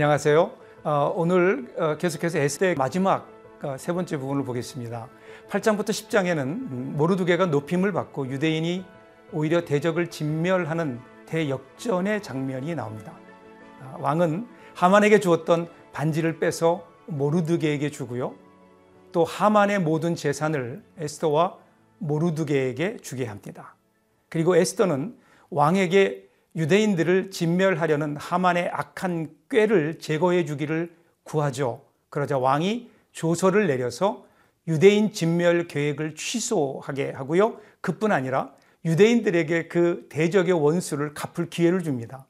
안녕하세요. 어, 오늘 어, 계속해서 에스더의 마지막 어, 세 번째 부분을 보겠습니다. 8장부터 10장에는 모르두개가 높임을 받고 유대인이 오히려 대적을 진멸하는 대역전의 장면이 나옵니다. 아, 왕은 하만에게 주었던 반지를 빼서 모르드게에게 주고요. 또 하만의 모든 재산을 에스더와 모르드게에게 주게 합니다. 그리고 에스더는 왕에게 유대인들을 진멸하려는 하만의 악한 꾀를 제거해 주기를 구하죠. 그러자 왕이 조서를 내려서 유대인 진멸 계획을 취소하게 하고요. 그뿐 아니라 유대인들에게 그 대적의 원수를 갚을 기회를 줍니다.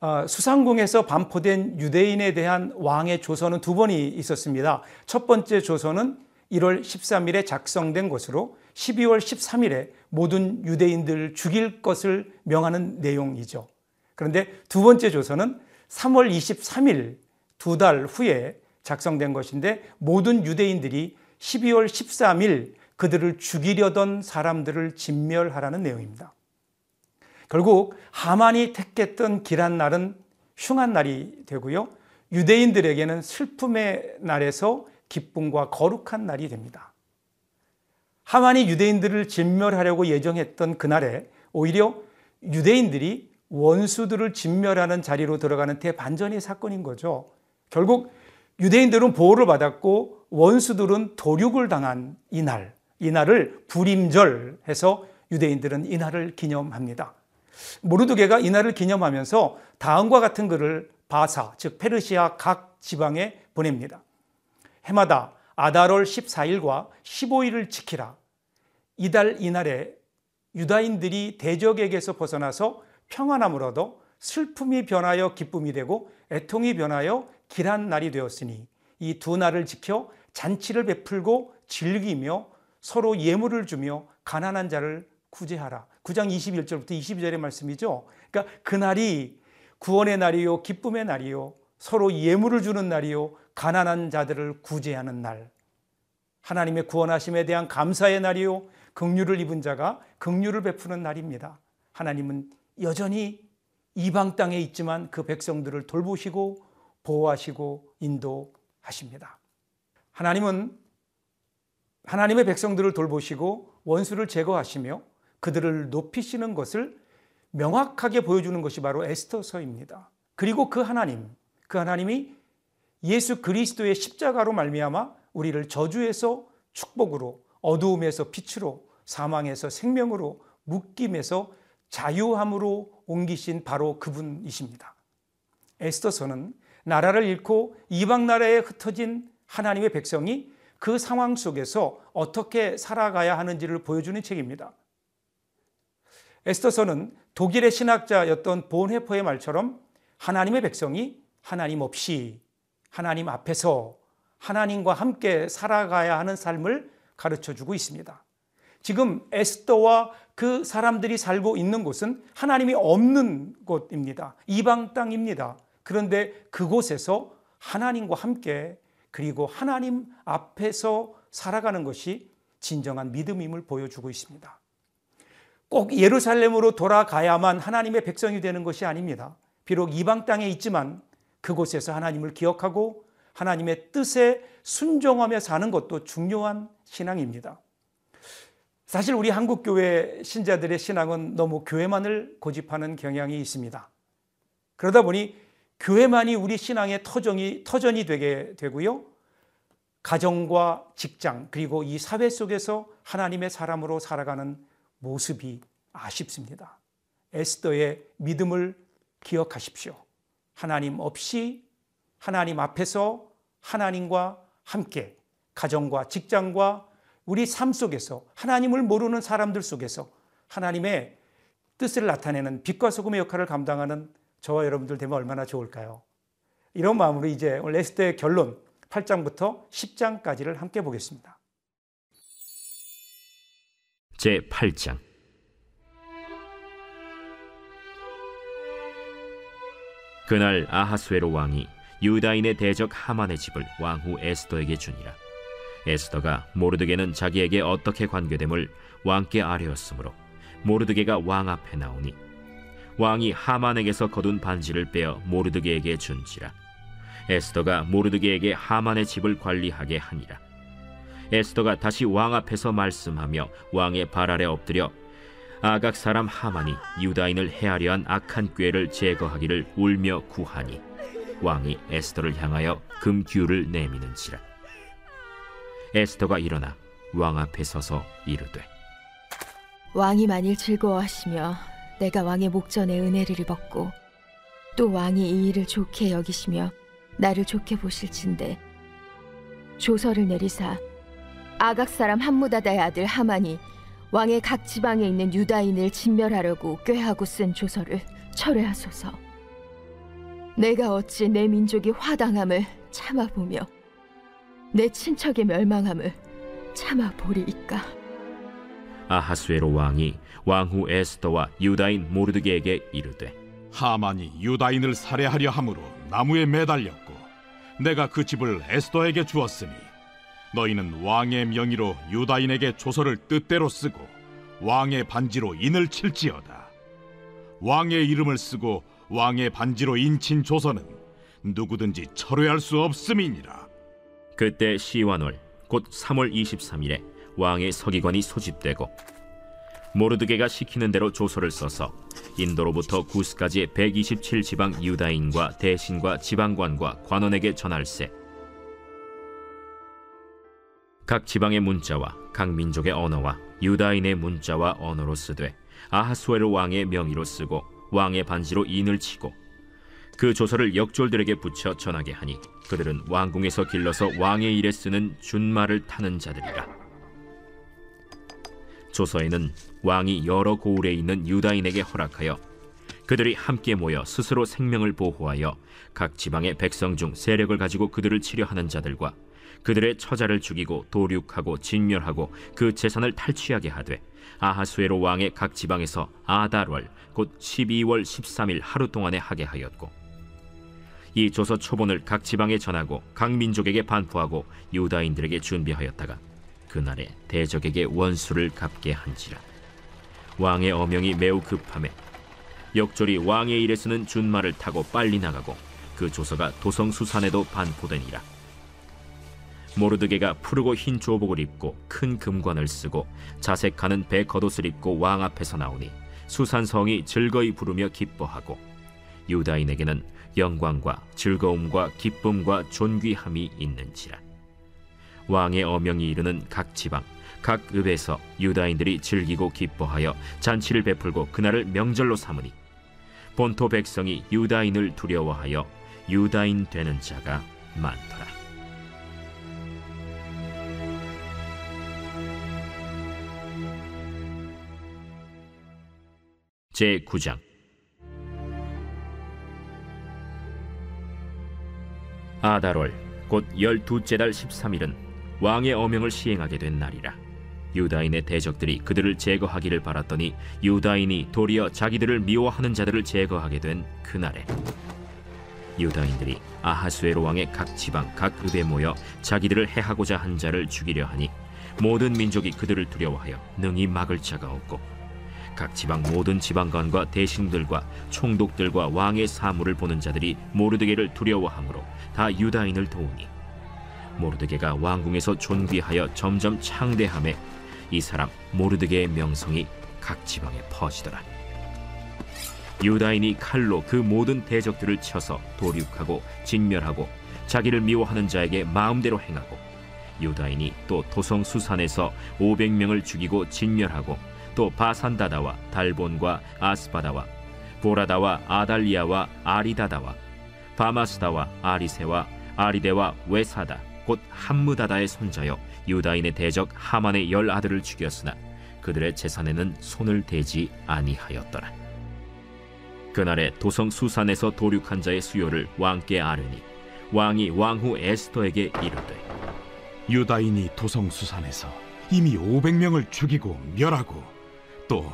아, 수상궁에서 반포된 유대인에 대한 왕의 조서는 두 번이 있었습니다. 첫 번째 조서는 1월 13일에 작성된 것으로 12월 13일에 모든 유대인들 죽일 것을 명하는 내용이죠. 그런데 두 번째 조서는 3월 23일 두 달 후에 작성된 것인데 모든 유대인들이 12월 13일 그들을 죽이려던 사람들을 진멸하라는 내용입니다. 결국 하만이 택했던 길한 날은 흉한 날이 되고요. 유대인들에게는 슬픔의 날에서 기쁨과 거룩한 날이 됩니다. 하만이 유대인들을 진멸하려고 예정했던 그날에 오히려 유대인들이 원수들을 진멸하는 자리로 들어가는 대반전의 사건인 거죠. 결국 유대인들은 보호를 받았고 원수들은 도륙을 당한 이날, 이날을 불임절 해서 유대인들은 이날을 기념합니다. 모르드게가 이날을 기념하면서 다음과 같은 글을 바사, 즉 페르시아 각 지방에 보냅니다. 해마다 아달월 14일과 15일을 지키라. 이달 이날에 유다인들이 대적에게서 벗어나서 평안함을 얻어 슬픔이 변하여 기쁨이 되고 애통이 변하여 길한 날이 되었으니 이 두 날을 지켜 잔치를 베풀고 즐기며 서로 예물을 주며 가난한 자를 구제하라. 9장 21절부터 22절의 말씀이죠. 그러니까 그날이 구원의 날이요 기쁨의 날이요 서로 예물을 주는 날이요 가난한 자들을 구제하는 날. 하나님의 구원하심에 대한 감사의 날이요 긍휼을 입은 자가 긍휼을 베푸는 날입니다. 하나님은 여전히 이방 땅에 있지만 그 백성들을 돌보시고 보호하시고 인도하십니다. 하나님은 하나님의 백성들을 돌보시고 원수를 제거하시며 그들을 높이시는 것을 명확하게 보여주는 것이 바로 에스터서입니다. 그리고 그 하나님, 그 하나님이 예수 그리스도의 십자가로 말미암아 우리를 저주에서 축복으로 어두움에서 빛으로 사망에서 생명으로 묶임에서 자유함으로 옮기신 바로 그분이십니다. 에스더서는 나라를 잃고 이방 나라에 흩어진 하나님의 백성이 그 상황 속에서 어떻게 살아가야 하는지를 보여주는 책입니다. 에스더서는 독일의 신학자였던 본헤퍼의 말처럼 하나님의 백성이 하나님 없이 하나님 앞에서 하나님과 함께 살아가야 하는 삶을 가르쳐 주고 있습니다. 지금 에스더와 그 사람들이 살고 있는 곳은 하나님이 없는 곳입니다. 이방 땅입니다. 그런데 그곳에서 하나님과 함께 그리고 하나님 앞에서 살아가는 것이 진정한 믿음임을 보여주고 있습니다. 꼭 예루살렘으로 돌아가야만 하나님의 백성이 되는 것이 아닙니다. 비록 이방 땅에 있지만 그곳에서 하나님을 기억하고 하나님의 뜻에 순종하며 사는 것도 중요한 신앙입니다. 사실 우리 한국 교회 신자들의 신앙은 너무 교회만을 고집하는 경향이 있습니다. 그러다 보니 교회만이 우리 신앙의 터전이, 터전이 되게 되고요. 가정과 직장, 그리고 이 사회 속에서 하나님의 사람으로 살아가는 모습이 아쉽습니다. 에스더의 믿음을 기억하십시오. 하나님 없이 하나님 앞에서 하나님과 함께 가정과 직장과 우리 삶 속에서 하나님을 모르는 사람들 속에서 하나님의 뜻을 나타내는 빛과 소금의 역할을 감당하는 저와 여러분들 되면 얼마나 좋을까요? 이런 마음으로 이제 오늘 에스더의 결론 8장부터 10장까지를 함께 보겠습니다. 제 8장 그날 아하수에로 왕이 유다인의 대적 하만의 집을 왕후 에스더에게 주니라. 에스더가 모르드게는 자기에게 어떻게 관계됨을 왕께 아뢰었으므로 모르드게가 왕 앞에 나오니 왕이 하만에게서 거둔 반지를 빼어 모르드게에게 준지라 에스더가 모르드게에게 하만의 집을 관리하게 하니라 에스더가 다시 왕 앞에서 말씀하며 왕의 발 아래 엎드려 아각 사람 하만이 유다인을 해하려 한 악한 꾀를 제거하기를 울며 구하니 왕이 에스더를 향하여 금규를 내미는지라. 에스더가 일어나 왕 앞에 서서 이르되 왕이 만일 즐거워하시며 내가 왕의 목전에 은혜를 입었고 또 왕이 이 일을 좋게 여기시며 나를 좋게 보실진데 조서를 내리사 아각 사람 함무다다의 아들 하만이 왕의 각 지방에 있는 유다인을 진멸하려고 꾀하고 쓴 조서를 철회하소서. 내가 어찌 내 민족이 화당함을 참아보며 내 친척의 멸망함을 참아보리이까. 아하수에로 왕이 왕후 에스더와 유다인 모르드게에게 이르되 하만이 유다인을 살해하려 함으로 나무에 매달렸고 내가 그 집을 에스더에게 주었으니 너희는 왕의 명의로 유다인에게 조서를 뜻대로 쓰고 왕의 반지로 인을 칠지어다. 왕의 이름을 쓰고 왕의 반지로 인친 조서는 누구든지 철회할 수 없음이니라. 그때 시완월 곧 3월 23일에 왕의 서기관이 소집되고 모르드게가 시키는 대로 조서를 써서 인도로부터 구스까지의 127 지방 유다인과 대신과 지방관과 관원에게 전할세 각 지방의 문자와 각 민족의 언어와 유다인의 문자와 언어로 쓰되 아하수에르 왕의 명의로 쓰고 왕의 반지로 인을 치고 그 조서를 역졸들에게 붙여 전하게 하니 그들은 왕궁에서 길러서 왕의 일에 쓰는 준말을 타는 자들이라. 조서에는 왕이 여러 고을에 있는 유다인에게 허락하여 그들이 함께 모여 스스로 생명을 보호하여 각 지방의 백성 중 세력을 가지고 그들을 치료하는 자들과 그들의 처자를 죽이고 도륙하고 진멸하고 그 재산을 탈취하게 하되 아하수에로 왕의 각 지방에서 아달월 곧 12월 13일 하루 동안에 하게 하였고 이 조서 초본을 각 지방에 전하고 각 민족에게 반포하고 유다인들에게 준비하였다가 그날에 대적에게 원수를 갚게 한지라. 왕의 어명이 매우 급함에 역졸이 왕의 일에 쓰는 준말을 타고 빨리 나가고 그 조서가 도성 수산에도 반포되니라 모르드게가 푸르고 흰 조복을 입고 큰 금관을 쓰고 자색하는 배 겉옷을 입고 왕 앞에서 나오니 수산성이 즐거이 부르며 기뻐하고 유다인에게는 영광과 즐거움과 기쁨과 존귀함이 있는지라 왕의 어명이 이르는 각 지방 각 읍에서 유다인들이 즐기고 기뻐하여 잔치를 베풀고 그날을 명절로 삼으니 본토 백성이 유다인을 두려워하여 유다인 되는 자가 많더라. 제 9장. 아달월 곧 열두째 달 13일은 왕의 어명을 시행하게 된 날이라. 유다인의 대적들이 그들을 제거하기를 바랐더니 유다인이 도리어 자기들을 미워하는 자들을 제거하게 된 그날에 유다인들이 아하수에로 왕의 각 지방 각 읍에 모여 자기들을 해하고자 한 자를 죽이려 하니 모든 민족이 그들을 두려워하여 능히 막을 자가 없고 각 지방 모든 지방관과 대신들과 총독들과 왕의 사물을 보는 자들이 모르드게를 두려워하므로 다 유다인을 도우니 모르드게가 왕궁에서 존귀하여 점점 창대함에 이 사람 모르드게의 명성이 각 지방에 퍼지더라. 유다인이 칼로 그 모든 대적들을 쳐서 도륙하고 진멸하고 자기를 미워하는 자에게 마음대로 행하고 유다인이 또 도성 수산에서 500명을 죽이고 진멸하고 또 바산다다와 달본과 아스바다와 보라다와 아달리아와 아리다다와 바마스다와 아리세와 아리데와 웨사다 곧 함무다다의 손자여 유다인의 대적 하만의 열 아들을 죽였으나 그들의 재산에는 손을 대지 아니하였더라. 그날에 도성 수산에서 도륙한 자의 수요를 왕께 아뢰니 왕이 왕후 에스더에게 이르되 유다인이 도성 수산에서 이미 500명을 죽이고 멸하고 또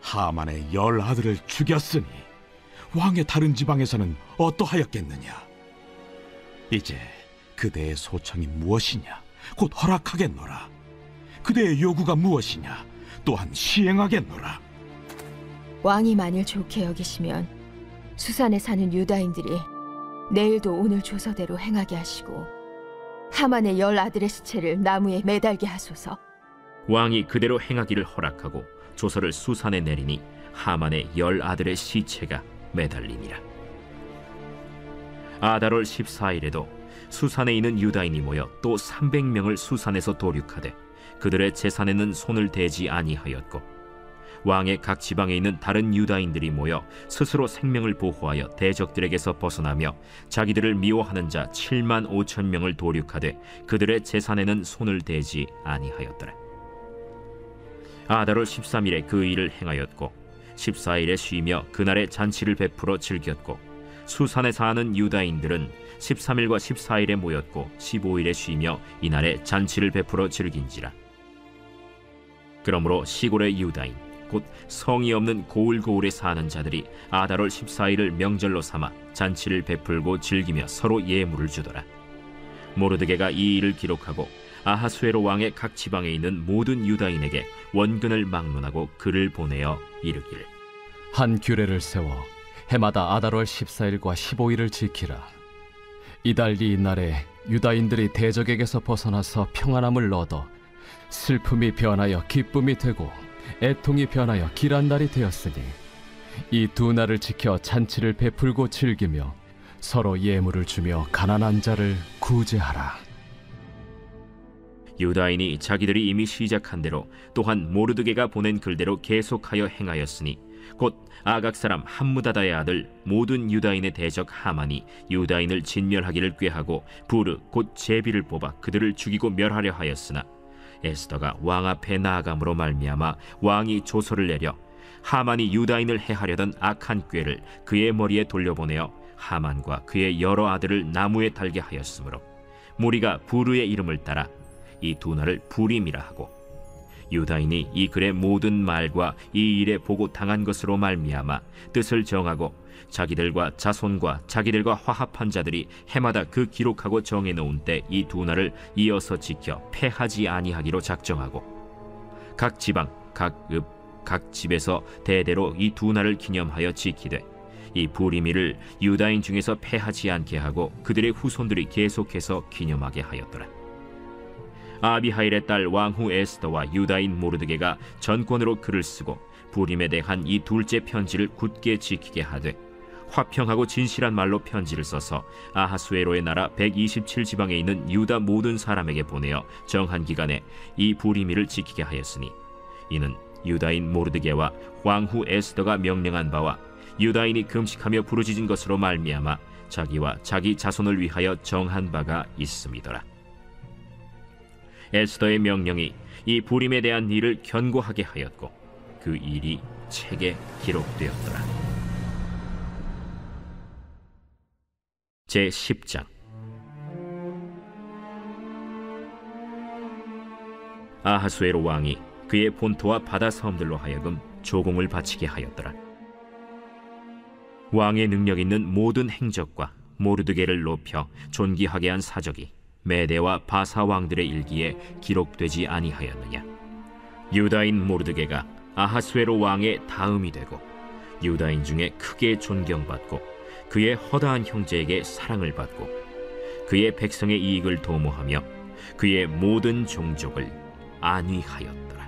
하만의 열 아들을 죽였으니 왕의 다른 지방에서는 어떠하였겠느냐? 이제 그대의 소청이 무엇이냐? 곧 허락하겠노라. 그대의 요구가 무엇이냐? 또한 시행하겠노라. 왕이 만일 좋게 여기시면 수산에 사는 유다인들이 내일도 오늘 조서대로 행하게 하시고 하만의 열 아들의 시체를 나무에 매달게 하소서. 왕이 그대로 행하기를 허락하고 조서를 수산에 내리니 하만의 열 아들의 시체가 매달리니라. 아달월 14일에도 수산에 있는 유다인이 모여 또 300명을 수산에서 도륙하되 그들의 재산에는 손을 대지 아니하였고 왕의 각 지방에 있는 다른 유다인들이 모여 스스로 생명을 보호하여 대적들에게서 벗어나며 자기들을 미워하는 자 7만 5천 명을 도륙하되 그들의 재산에는 손을 대지 아니하였더라. 아달월 13일에 그 일을 행하였고 14일에 쉬며 그날에 잔치를 베풀어 즐겼고 수산에 사는 유다인들은 13일과 14일에 모였고 15일에 쉬며 이날에 잔치를 베풀어 즐긴지라. 그러므로 시골의 유다인 곧 성이 없는 고을고을에 사는 자들이 아달월 14일을 명절로 삼아 잔치를 베풀고 즐기며 서로 예물을 주더라. 모르드게가 이 일을 기록하고 아하수에로 왕의 각 지방에 있는 모든 유다인에게 원근을 막론하고 글을 보내어 이르기를 한 규례를 세워 해마다 아달월 14일과 15일을 지키라. 이달리 이날에 유다인들이 대적에게서 벗어나서 평안함을 얻어 슬픔이 변하여 기쁨이 되고 애통이 변하여 길한 날이 되었으니 이 두 날을 지켜 잔치를 베풀고 즐기며 서로 예물을 주며 가난한 자를 구제하라. 유다인이 자기들이 이미 시작한 대로 또한 모르드게가 보낸 글대로 계속하여 행하였으니 곧 아각 사람 함무다다의 아들 모든 유다인의 대적 하만이 유다인을 진멸하기를 꾀하고 부르 곧 제비를 뽑아 그들을 죽이고 멸하려 하였으나 에스더가 왕 앞에 나아감으로 말미암아 왕이 조서를 내려 하만이 유다인을 해하려던 악한 꾀를 그의 머리에 돌려보내어 하만과 그의 여러 아들을 나무에 달게 하였으므로 무리가 부르의 이름을 따라 이 두 날을 부림이라 하고 유다인이 이 글의 모든 말과 이 일에 보고 당한 것으로 말미암아 뜻을 정하고 자기들과 자손과 자기들과 화합한 자들이 해마다 그 기록하고 정해 놓은 때 이 두 날을 이어서 지켜 패하지 아니하기로 작정하고 각 지방 각 읍 각 집에서 대대로 이 두 날을 기념하여 지키되 이 부리미를 유다인 중에서 패하지 않게 하고 그들의 후손들이 계속해서 기념하게 하였더라. 아비하일의 딸 왕후 에스더와 유다인 모르드게가 전권으로 글을 쓰고 부림에 대한 이 둘째 편지를 굳게 지키게 하되 화평하고 진실한 말로 편지를 써서 아하수에로의 나라 127지방에 있는 유다 모든 사람에게 보내어 정한 기간에 이 부리미를 지키게 하였으니 이는 유다인 모르드게와 왕후 에스더가 명령한 바와 유다인이 금식하며 부르짖은 것으로 말미암아 자기와 자기 자손을 위하여 정한 바가 있음이더라. 에스더의 명령이 이 부림에 대한 일을 견고하게 하였고 그 일이 책에 기록되었더라. 제 10장 아하수에로 왕이 그의 본토와 바다 섬들로 하여금 조공을 바치게 하였더라. 왕의 능력 있는 모든 행적과 모르드게를 높여 존귀하게 한 사적이 메대와 바사 왕들의 일기에 기록되지 아니하였느냐 유다인 모르드게가 아하스웨로 왕의 다음이 되고 유다인 중에 크게 존경받고 그의 허다한 형제에게 사랑을 받고 그의 백성의 이익을 도모하며 그의 모든 종족을 안위하였더라.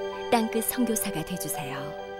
땅끝 선교사가 되주세요.